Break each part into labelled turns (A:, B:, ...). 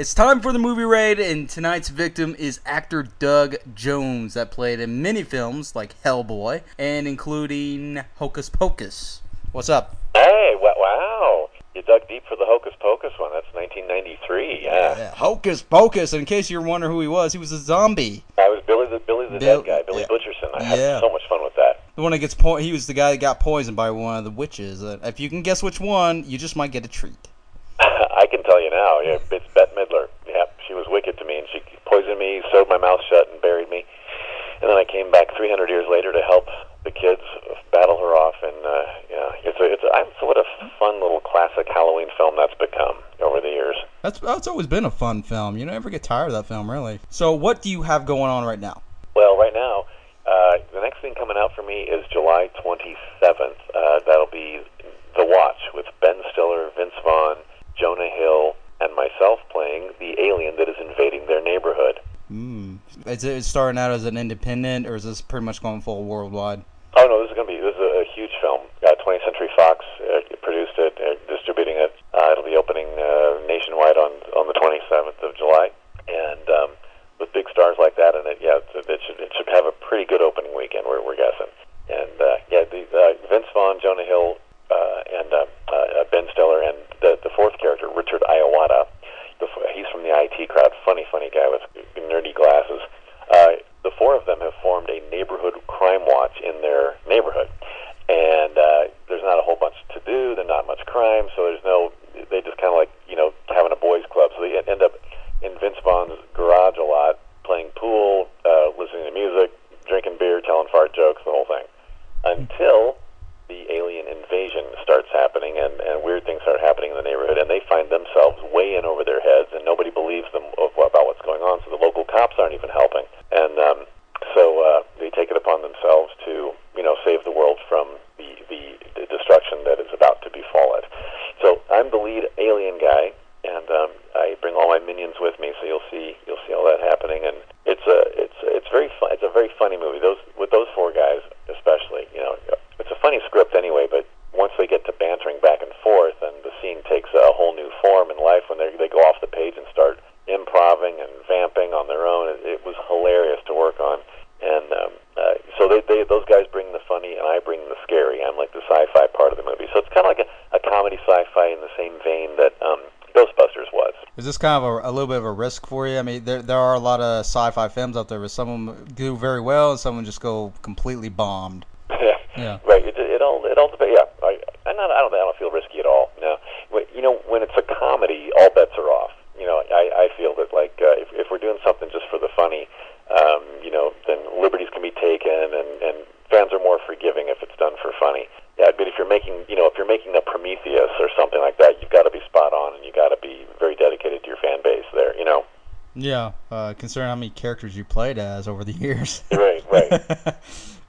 A: It's time for the movie raid, and tonight's victim is actor Doug Jones, that played in many films like Hellboy and including Hocus Pocus. What's up?
B: Hey, wow. You dug deep for the Hocus Pocus one. That's 1993. Yeah.
A: Yeah, Hocus Pocus. In case you're wondering who he was, he was a zombie.
B: I was Billy the Billy the
A: Bill-
B: Dead guy, Billy
A: yeah.
B: Butcherson. I had
A: Yeah.
B: so much fun with that.
A: The one that gets po- he was the guy that got poisoned by one of the witches. Uh, if you can guess which one, you just might get a treat.
B: I can tell you now. Yeah, it's Bette Midler. Yeah, she was wicked to me, and she poisoned me, sewed my mouth shut, and buried me. And then I came back 300 years later to help the kids battle her off. And uh, yeah, it's a, it's a, I'm, so what a fun little classic Halloween film that's become over the years.
A: That's that's always been a fun film. You never get tired of that film, really. So, what do you have going on right now?
B: Well, right now, uh, the next thing coming out for me is July 27th. Uh, that'll be The Watch with Ben Stiller, Vince Vaughn, Jonah Hill, and myself playing the alien that is invading their neighborhood.
A: Hmm. Is it starting out as an independent, or is this pretty much going full worldwide?
B: Oh no, this is going to be this is a, a huge film. Uh, 20th Century Fox uh, produced it, uh, distributing it. Uh, it'll be opening uh, nationwide on on the 27th of July, and um, with big stars like that in it, yeah, it, it should it should have a pretty good opening weekend. We're, we're guessing, and uh, yeah, the uh, Vince Vaughn, Jonah Hill, uh, and uh, uh, Ben Stiller, and the the fourth character, Richard Ayoade. The, f- he's from the IT crowd. Funny, funny guy with nerdy glasses. Uh, the four of them have formed a neighborhood crime watch in their neighborhood, and uh, there's not a whole bunch to do. There's not much crime, so there's no. They just kind of like you know having a boys' club. So they end up in Vince Vaughn's garage a lot, playing pool, uh, listening to music, drinking beer, telling fart jokes, the whole thing, until the alien invasion starts happening and, and weird things start happening in the neighborhood, and they find themselves way in over their heads, and nobody believes them of, about what's going on. So the local cops aren't even helping, and um, so uh, they take it upon themselves to you know save the world from the, the, the destruction that is about to befall it. So I'm the lead alien guy, and um, I bring all my minions with me. So you'll see you'll see all that happening, and it's a it's it's very fun. It's a very funny movie. Those with those four guys especially, you know, it's a funny script anyway. But once they get to bantering back and forth, and the scene takes a whole new form in life when they they go off the page and start improving and vamping on their own. It, it was hilarious to work on. And um, uh, so they, they those guys bring the funny, and I bring the scary. I'm like the sci-fi part of the movie. So it's kind of like a, a comedy sci-fi in the same vein that um, Ghostbusters was.
A: Is this kind of a, a little bit of a risk for you? I mean, there there are a lot of sci-fi films out there, but some of them do very well, and some of them just go completely bombed. Yeah.
B: Right. It, it all it all depends. Yeah. I, I'm not. I don't. I don't feel risky at all. No. But, You know, when it's a comedy, all bets are off. You know, I, I feel that like uh, if if we're doing something just for the funny, um, you know, then liberties can be taken, and and fans are more forgiving if it's done for funny. Yeah. But if you're making, you know, if you're making a Prometheus or something like that, you've got to be spot on, and you got to be very dedicated to your fan base. There. You know.
A: Yeah, uh, considering how many characters you played as over the years.
B: Right. Right.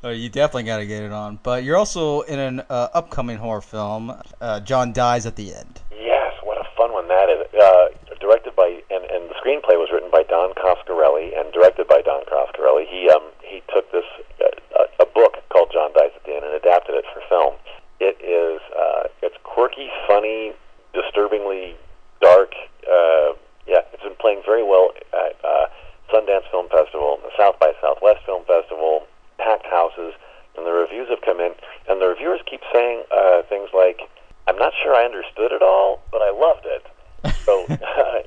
A: Uh, you definitely got to get it on. But you're also in an uh, upcoming horror film, uh, John Dies at the End.
B: Yes, what a fun one that is. Uh, directed by and, and the screenplay was written by Don Coscarelli and directed by Don Coscarelli. He um he took this uh, a, a book called John Dies at the End and adapted it for film. It is uh, it's quirky, funny, disturbingly dark. Uh, yeah, it's been playing very well at uh, Sundance Film Festival, the South by Southwest Film Festival, packed houses, and the reviews have come in, and the reviewers keep saying uh, things like, "I'm not sure I understood it all, but I loved it." So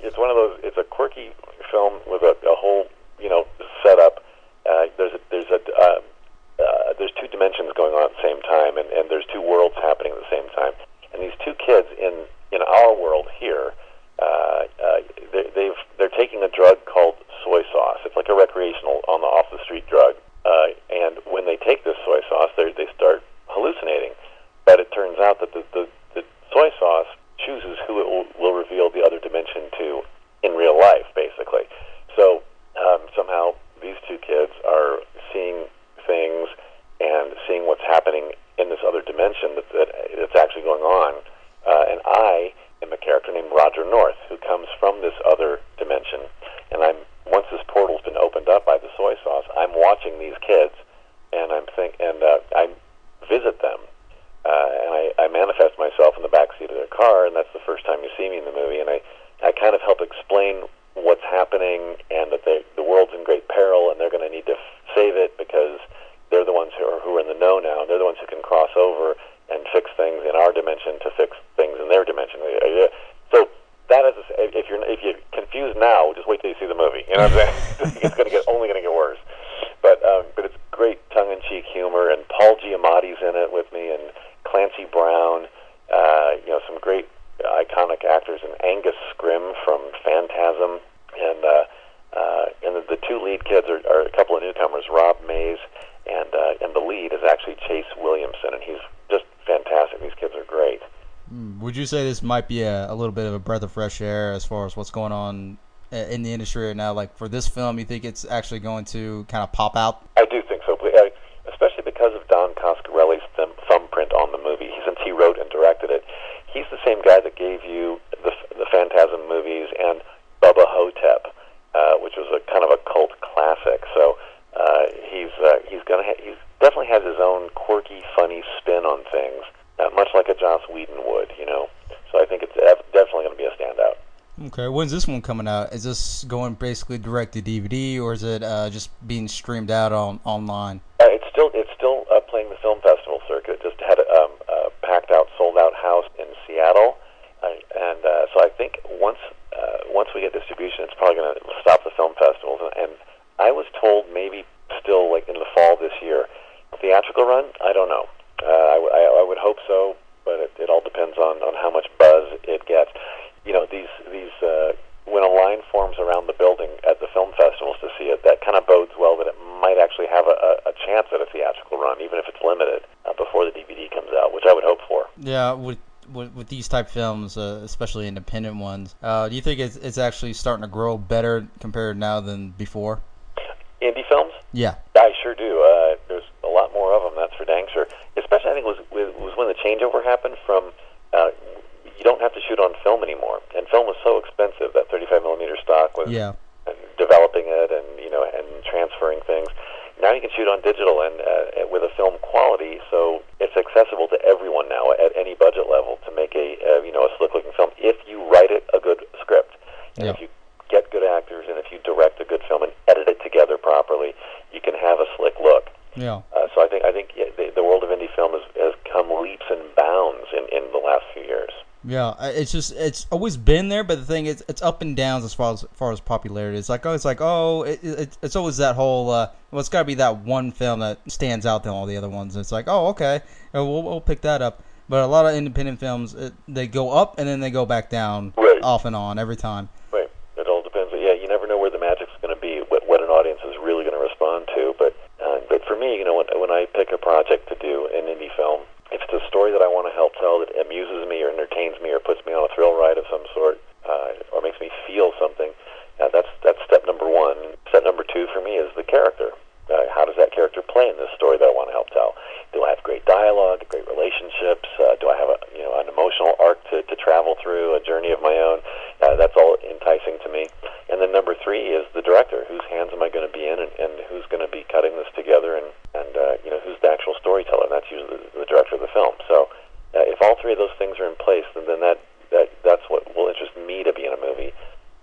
B: it's one of those. It's a quirky film with a, a whole, you know, setup. Uh, there's a, there's a uh, uh, there's two dimensions going on at the same time, and, and there's two worlds happening at the same time. And these two kids in in our world here, uh, uh, they, they've they're taking a drug called soy sauce. It's like a recreational on the off the street drug. Uh, and when they take this soy sauce, they they start hallucinating. But it turns out that the, the, the soy sauce chooses who it will, will reveal the other dimension to in real life, basically. So um, somehow these two kids are seeing things and seeing what's happening in this other dimension that, that that's actually going on. Uh, and I am a character named Roger North who comes from this other dimension. And I'm once this portal's been opened up by the soy sauce, I'm watching these kids, and I'm think and uh, I visit them, uh, and I, I manifest myself in the back seat of their car, and that's the first time you see me in the movie, and I I kind of help explain confused now, just wait till you see the movie. You know what I'm saying? it's going to get only going to get worse. But um, but it's great tongue-in-cheek humor, and Paul Giamatti's in it with me, and Clancy Brown. Uh, you know, some great iconic actors, and Angus Scrimm from Phantasm, and uh, uh, and the, the two lead kids are, are a couple of newcomers, Rob Mayes, and uh, and the lead is actually Chase Williamson, and he's just fantastic. These kids are great.
A: Would you say this might be a, a little bit of a breath of fresh air as far as what's going on uh, in the industry right now? Like for this film, you think it's actually going to kind of pop out?
B: I do think so, uh, especially because of Don Coscarelli's thumb- thumbprint on the movie. Since he wrote and directed it, he's the same guy that gave you the the Phantasm movies and Bubba Ho-Tep, uh, which was a kind of a cult classic. So uh, he's uh, he's gonna ha- he's definitely has his own quirky, funny spin on things, uh, much like a Joss Whedon would, you know. So I think it's def- definitely going to be a standout.
A: Okay, when's this one coming out? Is this going basically direct to DVD, or is it uh, just being streamed out on online?
B: Uh, it's still it's still uh, playing the film festival circuit. Just had a, um, a packed out, sold out house in Seattle, and uh, so I think once uh, once we get distribution, it's probably going to stop the film festivals. And, and I was told maybe still like in the fall this year, theatrical run. I don't know. Uh, I, w- I, I would hope so, but it, it all depends on, on how much buzz it gets. You know, these these uh, when a line forms around the building at the film festivals to see it, that kind of bodes well that it might actually have a, a, chance at a theatrical run, even if it's limited, uh, before the DVD comes out, which I would hope for.
A: Yeah, with with, with these type films, uh, especially independent ones, uh, do you think it's, it's actually starting to grow better compared now than before?
B: Indie films?
A: Yeah.
B: I sure do. Uh, there's a lot more of them, that's for dang sure. Especially, I think, was was when the changeover happened from uh, you don't have to shoot on film anymore, and film was so expensive that 35 millimeter stock was
A: Yeah.
B: developing it and you know and transferring things. Now you can shoot on digital and uh, with a film quality, so it's accessible to everyone now at any budget level to make a uh, you know a slick looking film if you write it a good script and
A: Yeah.
B: if you get good actors and if you direct a good film and edit it together properly, you can have a slick look.
A: Yeah.
B: Uh, so I think I think yeah, the, the world of indie film has, has come leaps and bounds in, in the last few years.
A: Yeah, I- it's just it's always been there, but the thing is, it's up and downs as far as, far as popularity. It's like oh, it's like oh, it, it, it's always that whole uh, well, it's got to be that one film that stands out than all the other ones. It's like oh, okay, uh, we'll we'll pick that up. But a lot of independent films, it, they go up and then they go back down,
B: Right.
A: off and on every time.
B: Right. It all depends. Yeah, you never know where the magic's going to be, what, what an audience is really going to respond to. But uh, but for me, you know, when, when I pick a project to do an indie film, if it's a story that I want to help tell that amuses me or entertains me or puts me on a thrill ride of some sort uh, or makes me feel something, uh, that's that's step number one. Step number two for me is the character. Uh, how does that character play in this story that I want to help tell? Do I have great dialogue, great relationships? Uh, do I have a you know an emotional arc to, to travel through, a journey of my own? Uh, that's all enticing to me. And then number three is the director. Whose hands am I going to be in, and, and who's going to be cutting this together, and and uh, you know who's the actual storyteller? And that's usually the, the director of the film. So uh, if all three of those things are in place, then, then that that that's what will interest me to be in a movie.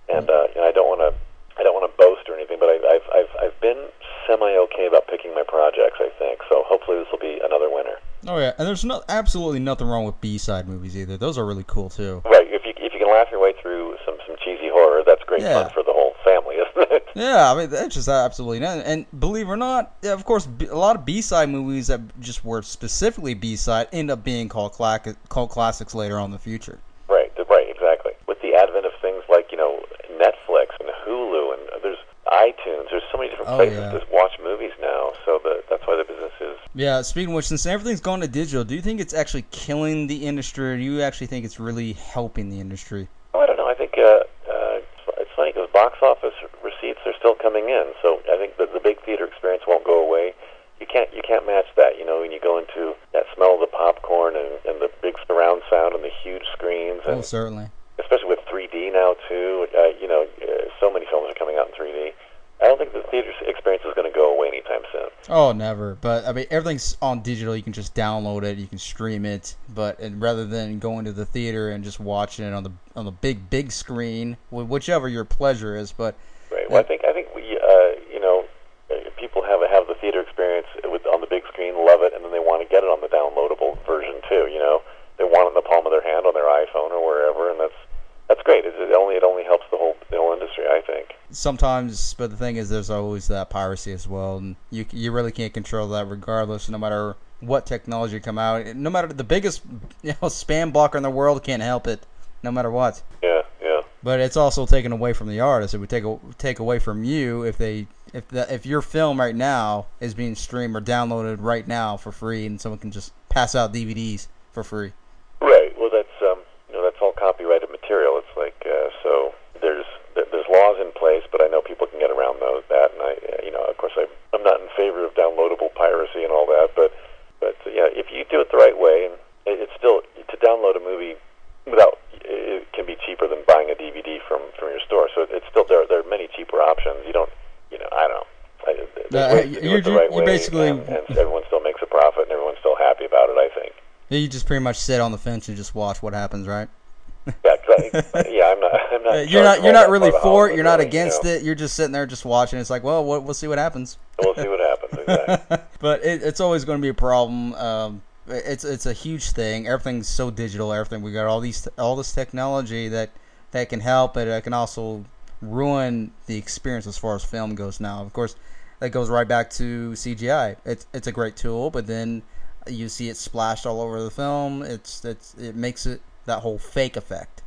B: And uh, you know, I don't want to I don't want to boast or anything, but I, I've I've I've been semi okay about picking my projects. I think so. Hopefully, this will be another winner.
A: Oh yeah, and there's no absolutely nothing wrong with B side movies either. Those are really cool too.
B: Right. If you if you can laugh your way through some some cheesy horror, that's great
A: Yeah.
B: fun for the whole family, isn't it?
A: Yeah, I mean that's just absolutely not. And believe it or not, yeah, of course, a lot of B side movies that just were specifically B side end up being called clac- cult classics later on in the future.
B: Right. Right. Exactly. With the advent of things like you know Netflix and Hulu and there's iTunes, there's so many different
A: Oh,
B: places
A: yeah.
B: to watch movies now. So the, that's why the business
A: Yeah, speaking of which, since everything's gone to digital, do you think it's actually killing the industry, or do you actually think it's really helping the industry?
B: Oh, I don't know. I think uh, uh, it's- it's funny because box office receipts are still coming in. So I think that the big theater experience won't go away. You can't you can't match that. You know, when you go into that smell of the popcorn and, and the big surround sound and the huge screens, and
A: Oh, certainly.
B: especially with 3D now too. Uh, you know, uh, so many films are coming out in 3D. I don't think the theater experience is going to go away anytime soon.
A: Oh, never. But I mean, everything's on digital. You can just download it. You can stream it. But and rather than going to the theater and just watching it on the on the big big screen, whichever your pleasure is. But
B: Right. Well, I think I think we, uh, you know, uh, people have have the theater experience with on the big screen, love it, and then they want to get it on the downloadable version too. You know, they want it in the palm of their hand on their iPhone or wherever, and that's that's great. It only it only helps the whole the whole industry. think.
A: Sometimes, but the thing is, there's always that piracy as well, and you you really can't control that regardless, no matter what technology come out. No matter the biggest you know spam blocker in the world can't help it, no matter what.
B: Yeah, yeah.
A: But it's also taken away from the artist. It would take a, take away from you if they if the, if your film right now is being streamed or downloaded right now for free, and someone can just pass out DVDs for free.
B: Right. Well, that's um, you know, that's all copyrighted material. It's like uh, so there's there's laws in place, but I know people can get around those that, and I you know, of course, I I'm not in favor of downloadable piracy and all that, but but yeah, if you do it the right way, and it's still to download a movie without it can be cheaper than buying a DVD from from your store. So it's still there. There are many cheaper options. You don't you know, I don't know. I,
A: uh, you're,
B: the right
A: you're basically
B: and, and everyone still makes a profit and everyone's still happy about it. I think.
A: You just pretty much sit on the fence and just watch what happens, right?
B: yeah, yeah. I'm not. I'm not.
A: You're not. You're not really for it. You're not against
B: you know.
A: it. You're just sitting there, just watching. It's like, well, we'll, we'll see what happens.
B: We'll see what happens. Exactly.
A: but it, it's always going to be a problem. Um, it's it's a huge thing. Everything's so digital. Everything we got all these all this technology that that can help, but it can also ruin the experience as far as film goes. Now, of course, that goes right back to CGI. It's it's a great tool, but then you see it splashed all over the film. It's it's it makes it that whole fake effect.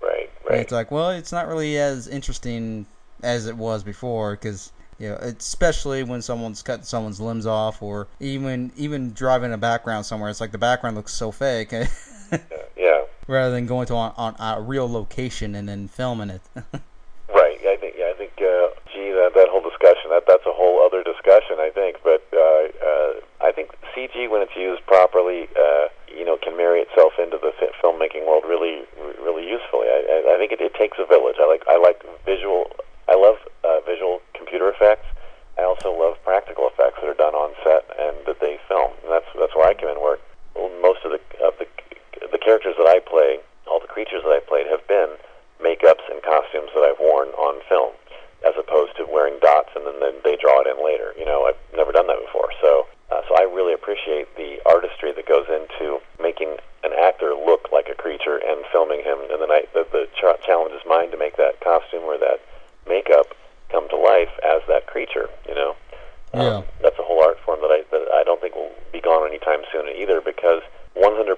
B: Right, right.
A: And it's like, well, it's not really as interesting as it was before because you know, especially when someone's cutting someone's limbs off, or even even driving a background somewhere. It's like the background looks so fake.
B: yeah.
A: Rather than going to on, on a real location and then filming it.
B: right. I think. Yeah. I think. Uh, gee, that that whole discussion. That that's a whole other discussion. I think. But uh, uh, I think CG, when it's used properly, uh, you know, can marry itself into the fi- filmmaking world really, really usefully. I, I, I think it, it takes a village. I like. I like visual. I love uh, visual computer effects. I also love practical effects that are done on set and that they film. And that's that's where I come in. Where well, most of the of the the characters that I play, all the creatures that I played, have been makeups and costumes that I've worn on film, as opposed to wearing dots and then, then they draw it in later. You know, I've never done that before. So uh, so I really appreciate the artistry that goes into making an actor look like a creature and filming him. And then I the, the ch- challenge is mine to make that costume or that makeup come to life as that creature. You know,
A: yeah.
B: um, that's a whole art form that I that I don't think will be gone anytime soon either because 100%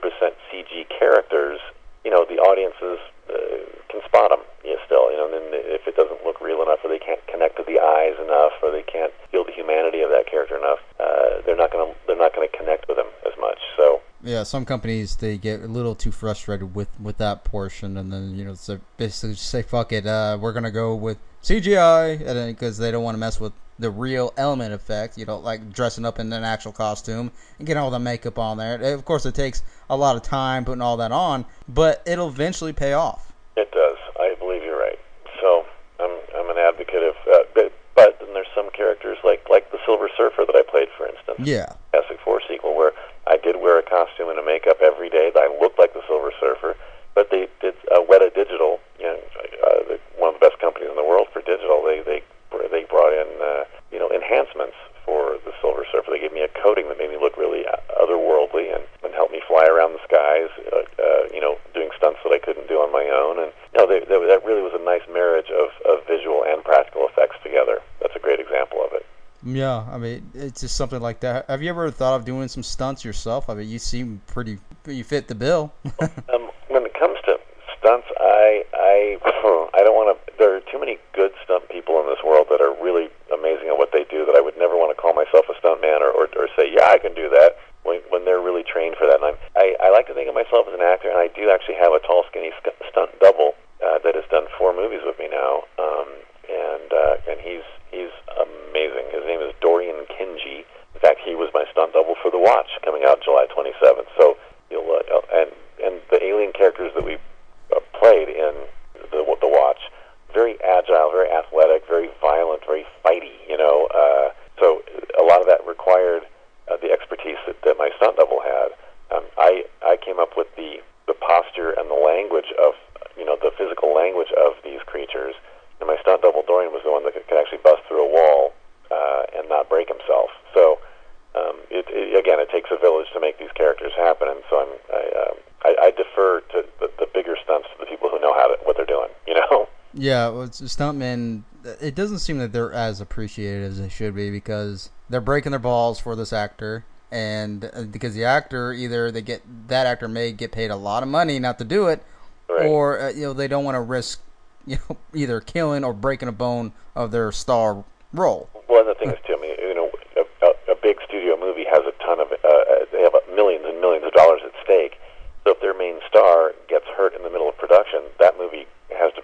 B: CG characters, you know, the audiences uh, can spot them. You know, still, you know, and then if it doesn't look real enough, or they can't connect to the eyes enough, or they can't feel the humanity of that character enough, uh, they're not going to they're not going to connect with them as much. So
A: yeah, some companies they get a little too frustrated with with that portion, and then you know so basically just say fuck it, uh, we're gonna go with CGI, and because they don't want to mess with the real element effect, you know, like dressing up in an actual costume and getting all the makeup on there. Of course, it takes a lot of time putting all that on, but it'll eventually pay off.
B: it does. I believe you're right. So I'm I'm an advocate of, uh, but, but then there's some characters like like the Silver Surfer that I played, for instance.
A: Yeah,
B: Fantastic Four sequel where I did wear a costume and a makeup every day that I looked like the Silver Surfer, but they did uh, Weta Digital, you know, uh, the, one of the best companies in the world for digital. They they they brought in uh, you know enhancements for the Silver Surfer. They gave me a coating that made me look really uh, otherworldly and, and helped me fly around the skies. Uh, uh, you know, doing stunts that I couldn't do on my own, and you know, they, they, that really was a nice marriage of, of visual and practical effects together. That's a great example of it.
A: yeah. I mean, it's just something like that. Have you ever thought of doing some stunts yourself? I mean, you seem pretty, you fit the bill.
B: um, when it comes to stunts, I I I don't want to. There are too many good stunt people in this world that are really amazing at what they do. That I would never want to call myself a stunt man or, or, or say, yeah, I can do that. When, when they're really trained for that, and I'm, I I like to think of myself as an actor, and I do actually have a tall, skinny sc- stunt double uh, that has done four movies with me now, um, and uh, and he's he's amazing. His name is Dorian Kingi. In fact, he was my stunt double for The Watch coming out July 27th. So you'll uh, and and the alien characters that we uh, played in the the Watch, very agile, very athletic, very violent, very fighty. You know, uh, so a lot of that required uh, the expertise that, that my stunt double had. Um, I I came up with the the posture and the language of you know the physical language of these creatures, and my stunt double Dorian was the one that could, could actually bust through a wall uh, and not break himself. So um, it, it, again, it takes a village to make these characters happen, and so I'm, I, um, I, I defer to the, the bigger stunts to the people who know how to what they're doing. You know?
A: Yeah, well, it's stuntmen. It doesn't seem that they're as appreciated as they should be because they're breaking their balls for this actor, and uh, because the actor either they get that actor may get paid a lot of money not to do it,
B: Right.
A: or uh, you know they don't want to risk you know either killing or breaking a bone of their star role.
B: Well, and the thing is, too, I mean, you know, a, a, a big studio movie has a ton of, uh, uh, they have millions and millions of dollars at stake. So if their main star gets hurt in the middle of production, that movie has to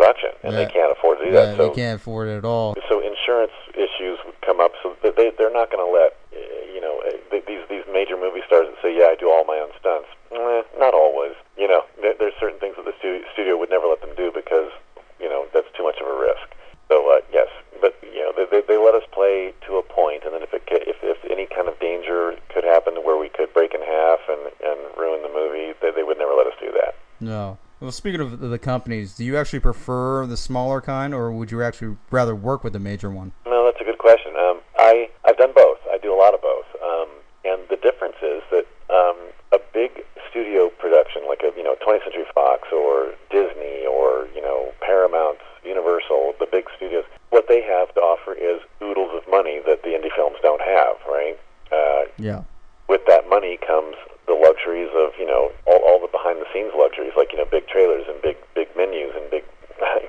B: production, and they can't afford to do that. So,
A: they can't afford it at all.
B: so insurance issues would come up. So they they're not going to let, uh, you know, uh, these these major movie stars that say, yeah, I do all my own stunts. Eh, not always. You know, there, there's certain things that the studio, studio would never let them do because, you know, that's too much of a risk. So uh, yes, but you know they, they, they let us play to a point, and then if it if if any kind of danger could happen where we could break in half and and ruin the movie, they, they would never let us do that.
A: No. Well, speaking of the companies, do you actually prefer the smaller kind, or would you actually rather work with a major one?
B: No, that's a good question. Um, I I've done both. I do a lot of both. Um, and the difference is that um, a big studio production like a you know 20th Century Fox or Disney or you know Paramount, Universal, the big studios, what they have to offer is oodles of money that the indie films don't have. Right. Uh,
A: Yeah.
B: with that money comes the luxuries of you know all, all the behind the scenes luxuries like you know big trailers and big big menus and big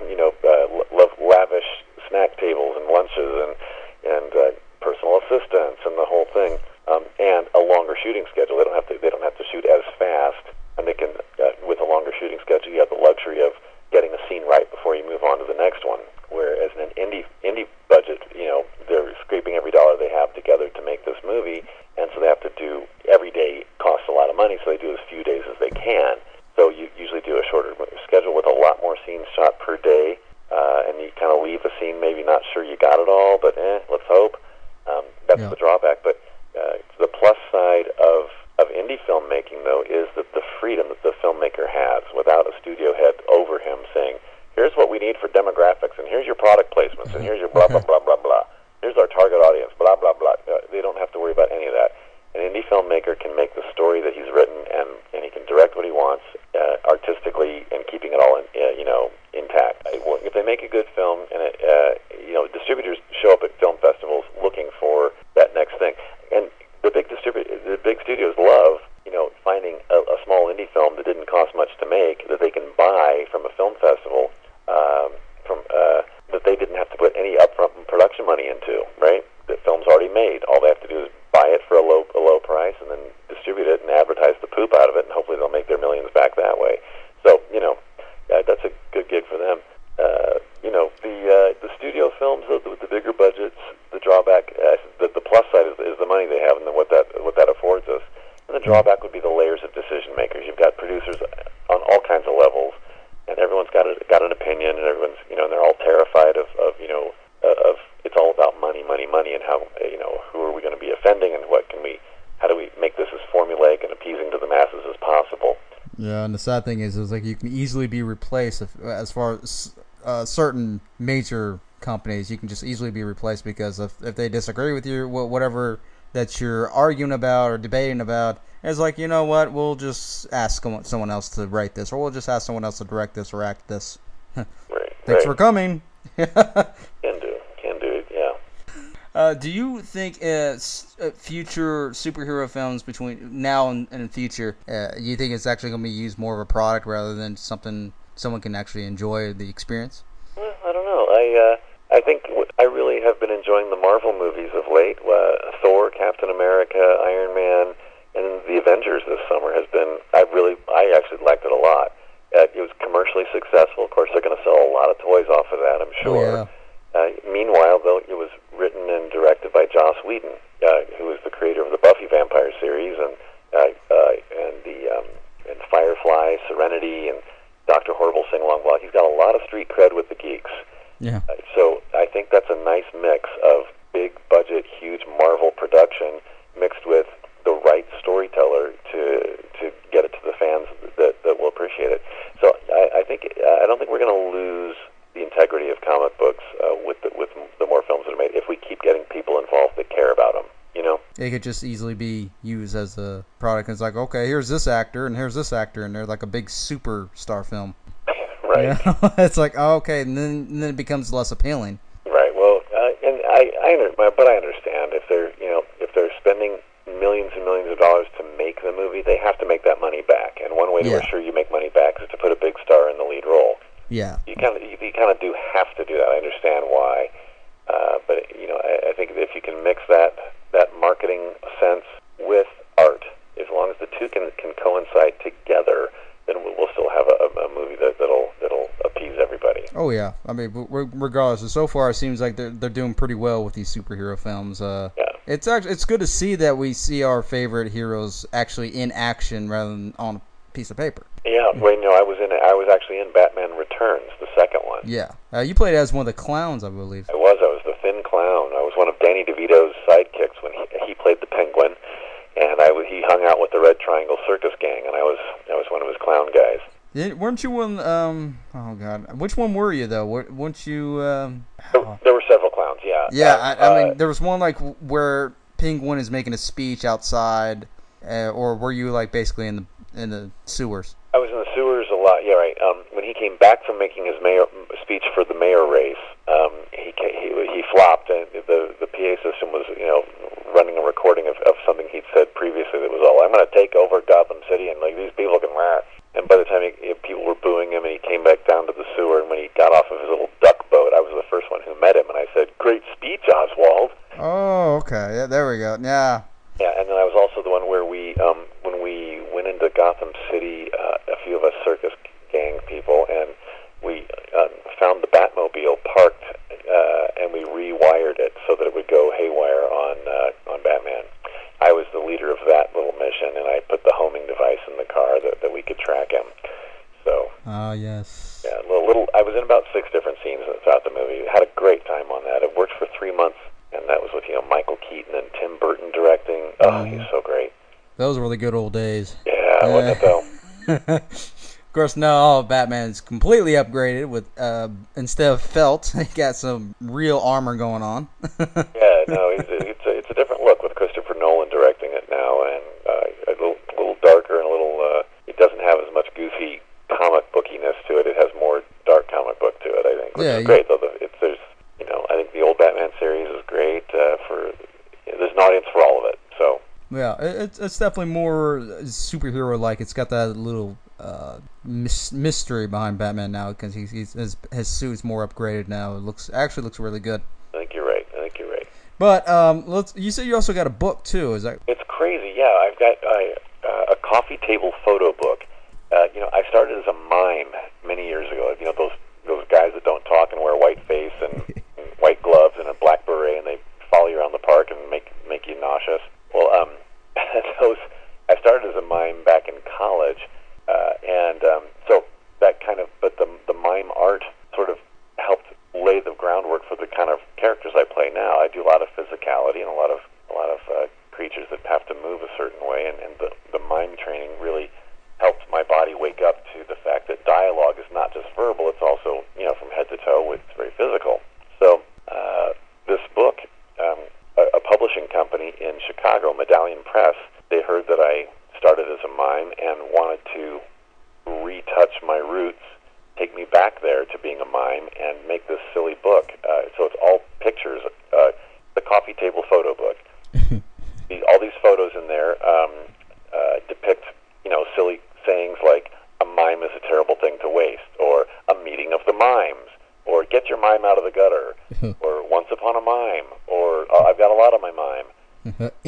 B: you know uh, l- lavish snack tables and lunches and and uh, personal assistants and the whole thing um, and a longer shooting schedule they don't have to they don't have to shoot as fast and they can uh, with a longer shooting schedule you have the luxury of getting a scene right before you move on to the next one whereas in an indie indie budget you know they're scraping every dollar they have together to make this movie and so they have to do every day costs a lot of money, so they do as few days as they can. So you usually do a shorter schedule with a lot more scenes shot per day, uh, and you kind of leave a scene maybe not sure you got it all, but eh, let's hope. Um, that's
A: Yeah.
B: the drawback. But uh, the plus side of of indie filmmaking, though, is that the freedom that the filmmaker has without a studio head over him saying, "Here's what we need for demographics, and here's your product placements, and here's your blah blah blah blah blah." here's our target audience, blah blah blah. Uh, they don't have to worry about any of that. An indie filmmaker can make the story that he's written, and and he can direct what he wants uh, artistically, and keeping it all in, uh, you know intact. If they make a good film, and it, uh, you know distributors show up at film festivals looking for that next thing, and the big distribu- the big studios love you know finding a, a small indie film that didn't cost much to make that they can buy from a film festival. Um, from uh, that they didn't have to put any upfront production money into, right? The film's already made. All they have to do is buy it for a low a low price and then distribute it and advertise the poop out of it, and hopefully they'll make their millions back that way. So you know, uh, that's a good gig for them. Uh, you know, the uh, the studio films with the, the bigger budgets, the drawback, uh, the, the plus side is, is the money they have and then what that what that affords us. And the drawback would be the layers of decision makers. You've got producers on all kinds of levels and everyone's got a, got an opinion, and everyone's you know, and they're all terrified of, of you know, uh, of it's all about money, money, money, and how uh, you know who are we going to be offending, and what can we, how do we make this as formulaic and appeasing to the masses as possible?
A: And the sad thing is, is like you can easily be replaced if, as far as uh, certain major companies, you can just easily be replaced because if if they disagree with you, whatever that you're arguing about or debating about, it's like you know what, we'll just ask someone- someone else to write this, or we'll just ask someone else to direct this or act this.
B: Right.
A: Thanks
B: right.
A: for coming.
B: Can do. Can do it. Yeah.
A: Uh, do you think uh, uh, future superhero films between now and, and the future, uh, you think it's actually going to be used more of a product rather than something someone can actually enjoy the experience?
B: Well, I don't know. I uh, I think w- I really have been enjoying the Marvel movies of late. Uh, Thor, Captain America, Iron Man, and the Avengers this summer has been. I really, I actually liked it a lot. Uh, it was commercially successful. Of course, they're going to sell a lot of toys off of that. I'm sure.
A: Oh, yeah.
B: Uh, meanwhile, though, it was written and directed by Joss Whedon, uh, who is the creator of the Buffy vampire series and uh, uh, and the um, and Firefly, Serenity, and Doctor Horrible sing along. Well, he's got a lot of street cred with the geeks.
A: Yeah.
B: Uh, So I think that's a nice mix of big budget, huge Marvel production mixed with the right storyteller to to get it to the fans that, that will appreciate it. So I, I think I don't think we're going to lose the integrity of comic books uh, with the, with the more films that are made if we keep getting people involved that care about them.
A: It could just easily be used as a product. And It's like, okay, here's this actor and here's this actor, and they're like a big superstar film.
B: right.
A: You know? it's like oh, okay, and then and then it becomes less appealing.
B: Right. Well, uh, and I, I, under- but I understand if they're, you know, if they're spending millions and millions of dollars to make the movie, they have to make that money back. And one way to
A: Yeah.
B: assure you make money back is to put a big star in the lead role.
A: Yeah,
B: You kind of, you, you kind of do have to do that. I understand why, uh, but you know, I, I think if you can mix that that marketing sense with art, as long as the two can can coincide together, then we'll, we'll still have a, a, a movie that, that'll that'll appease everybody.
A: Oh yeah, I mean, regardless, so far it seems like they're they're doing pretty well with these superhero films. Uh,
B: Yeah.
A: it's actually it's good to see that we see our favorite heroes actually in action rather than on a piece of paper.
B: Yeah, well, you know, I was in. I was actually in Batman Returns, the second one.
A: Yeah, uh, you played as one of the clowns, I believe.
B: I was. I was the thin clown. I was one of Danny DeVito's sidekicks when he, he played the Penguin, and I was, he hung out with the Red Triangle Circus Gang, and I was I was one of his clown guys.
A: Did, weren't you one? Um, oh god, which one were you though? Weren't you? Um,
B: There, there were several clowns. Yeah.
A: yeah, I, I mean,
B: uh,
A: there was one like where Penguin is making a speech outside, uh, or were you like basically in the in the sewers?
B: I was in the sewers a lot. Yeah, right. Um, when he came back from making his mayor speech for the mayor race, um, he, he he flopped, and the the PA system was you know running a recording of, of something he'd said previously that was all I'm going to take over Gotham City, and like these people can laugh. And by the time he, he- people were booing him, and he came back down to the sewer, and when he got off of his little duck boat, I was the first one who met him, and I said, "Great speech, Oswald."
A: Oh, okay. Yeah, there we go. Yeah.
B: Yeah, and then I was also the one where we, um, when we went into Gotham City, uh, a few of us circus gang people, and we uh, found the Batmobile parked, uh, and we rewired it so that it would go haywire on uh, on Batman. I was the leader of that little mission, and I put the homing device in the car that, that we could track him. So,
A: Ah, yes.
B: yeah, a little, little. I was in about six different scenes throughout the movie. Had a great time on that. It worked for three months, and that was with you know Michael Keaton and Tim Burton directing. Oh, he's so great.
A: Those were the good old days.
B: Yeah, wasn't it though?
A: of course, now Batman's completely upgraded with uh, instead of felt, he got some real armor going on.
B: Yeah, no, it's, it's a, it's a different look with Christopher Nolan directing it now, and uh, a little, little darker and a little. Uh, it doesn't have as much goofy comic bookiness to it. It has more dark comic book to it. I think, which
A: Yeah,
B: is great though. The, it's there's, you know, I think the old Batman series is great uh, for. There's an audience for all of it. So
A: yeah, it's it's definitely more superhero like. It's got that little uh, mys- mystery behind Batman now because he's, he's his, his suit's more upgraded now. It looks actually looks really good.
B: I think you're right. I think you're right.
A: But um, let's. You said you also got a book too. Is that?
B: It's crazy. Yeah, I've got I, uh, a coffee table photo book. Uh, you know, I started as a mime many years ago. You know, those those guys that don't talk and wear a white face and, and white gloves and a black beret, and they follow you around the park and make make you nauseous. Well, um, those I started as a mime back in college, uh, and um, so that kind of, but the the mime art sort of helped lay the groundwork for the kind of characters I play now. I do a lot of physicality and a lot of a lot of uh, creatures that have to move a certain way, and, and the the mime training really helped my body wake up to the fact that dialogue is not just verbal; it's also you know from head to toe. It's very physical. So uh, this book, um, a, a publishing company in Chicago, Medallion Press, they heard that I started as a mime and wanted to retouch my roots, take me back there to being a mime, and make this silly book. Uh, so it's all pictures, uh, the coffee table photo book. these, all these photos in there um, uh, depict, you know, silly sayings like "a mime is a terrible thing to waste," or "a meeting of the mimes," or "get your mime out of the gutter," or "once upon a mime," or oh, "I've got a lot of my mime."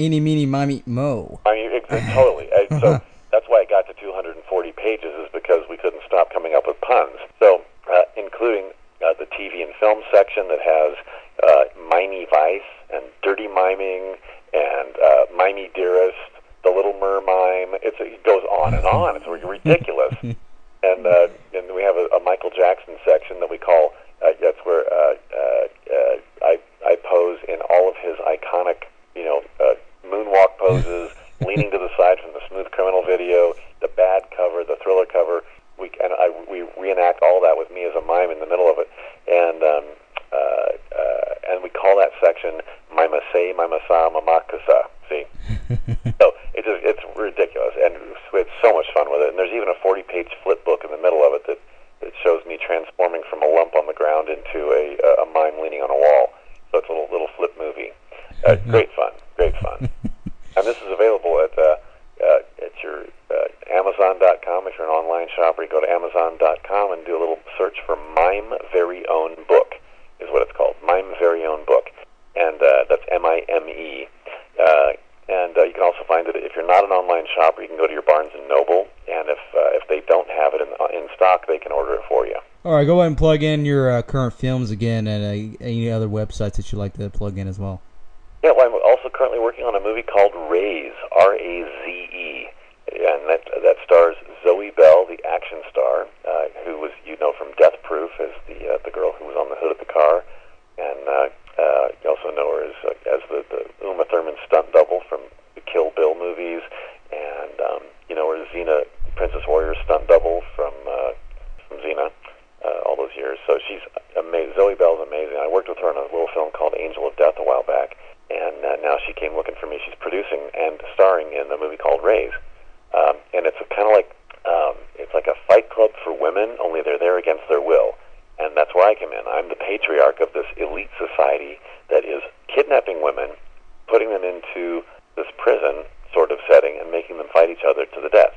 A: Eeny, meeny, mimey, mo.
B: I mean, ex- totally. I, so that's why it got to 240 pages, is because we couldn't stop coming up with puns. So, uh, including uh, the TV and film section that has uh, Mimey Vice and Dirty Miming and uh, Mimey Dearest, The Little Mermime. It's, it goes on and on. It's ridiculous. and uh, and we have a, a Michael Jackson section that we call. Uh, that's where uh, uh, uh, I I pose in all of his iconic, you know, uh, moonwalk poses, leaning to the side from the Smooth Criminal video, the bad cover, the thriller cover. We and I we reenact all that with me as a mime in the middle of it, and um, uh, uh, and we call that section Mima Say Mima Sa Mamakusa. See. So it's just, it's ridiculous, and we had so much fun with it. And there's even a 40-page flip book in the middle of it that, that shows me from a lump on the ground into a, a mime leaning on a wall. So it's a little little flip movie. Uh, great fun, great fun. and this is available at uh, uh, at your uh, Amazon.com. If you're an online shopper, you go to Amazon.com and do a little search for Mime Very Own Book, is what it's called. Mime Very Own Book. And uh, that's M I M E. Uh, and uh, you can also find it if you're not an online shopper. You can go to your Barnes and Noble, and if uh, if they don't have it in, uh, in stock, they can order it for you.
A: All right, go ahead and plug in your uh, current films again, and uh, any other websites that you'd like to plug in as well.
B: Yeah, well, I'm also currently working on a movie called Raze, R A Z E, and that that stars Zoe Bell, the action star, uh, who was you know from Death Proof as the uh, the girl who was on the hood of the car, and uh, uh, you also know her as uh, as the, the Uma Thurman stunt double from the Kill Bill movies, and um, you know her as Xena, Princess Warrior stunt double from uh, from Xena. Uh, all those years, so she's amazing. Zoe Bell's amazing. I worked with her on a little film called Angel of Death a while back, and uh, now she came looking for me. She's producing and starring in a movie called Raze, um, and it's kind of like um, it's like a fight club for women, only they're there against their will, and that's where I come in. I'm the patriarch of this elite society that is kidnapping women, putting them into this prison sort of setting, and making them fight each other to the death.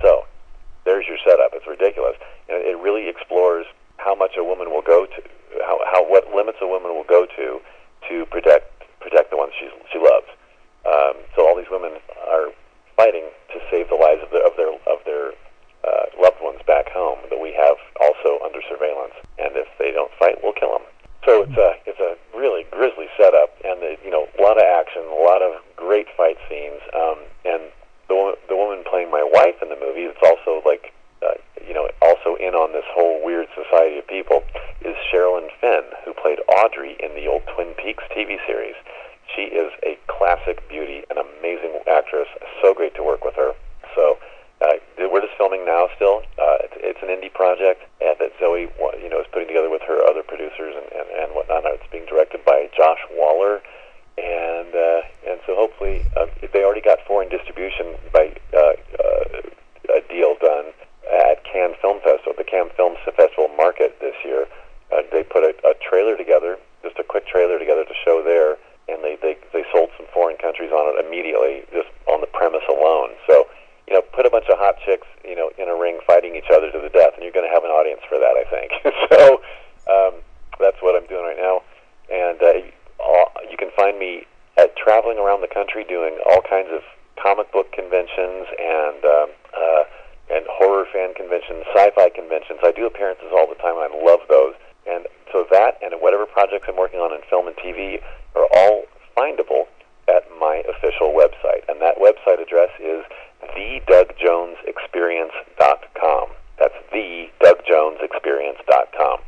B: So there's your setup. It's ridiculous, and it really explores how much a woman will go to, how, how what limits a woman will go to to protect protect the ones she she loves. Um, so all these women are fighting to save the lives of their of their of their uh, loved ones back home that we have also under surveillance. And if they don't fight, we'll kill them. So it's a it's a really grisly setup, and the, you know a lot of action, a lot of great fight scenes, um, and the the woman playing my wife in the movie. It's also like uh, you know also in on this whole weird society of people is Sherilyn Fenn, who played Audrey in the old Twin Peaks TV series. She is a classic beauty, an amazing actress. So great to work with her. So uh, we're just filming now. Still, uh, it's, it's an indie project uh, that Zoe, you know, is putting together with her other producers and, and, and whatnot. It's being directed by Josh Waller, and uh, and so hopefully uh, they already got foreign distribution by uh, uh, a deal done at Cannes Film Festival, the Cannes Film Festival market this year. Uh, they put a, a trailer together, just a quick trailer together to show there, and they, they they sold some foreign countries on it immediately, just on the premise alone. So, you know, put a bunch of hot chicks, you know, in a ring fighting each other to the death, and you're going to have an audience for that, I think. so, um, that's what I'm doing right now, and uh, all, you can find me at traveling around the country doing all kinds of comic book conventions and um, uh, and horror fan conventions, sci-fi conventions. I do appearances all the time, I love those. And so that and whatever projects I'm working on in film and TV are all findable at my official website. And that website address is thedougjonesexperience.com. That's thedougjonesexperience.com.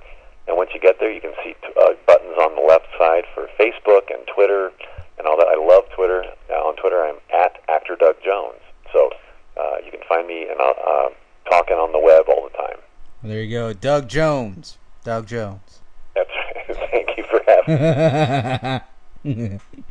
B: And once you get there, you can see t- uh, buttons on the left side for Facebook and Twitter and all that. I love Twitter. Uh, on Twitter, I'm at actor Doug Jones. So uh, you can find me and uh, uh, talking on the web all the time.
A: There you go, Doug Jones. Doug Jones.
B: That's Thank you for having me.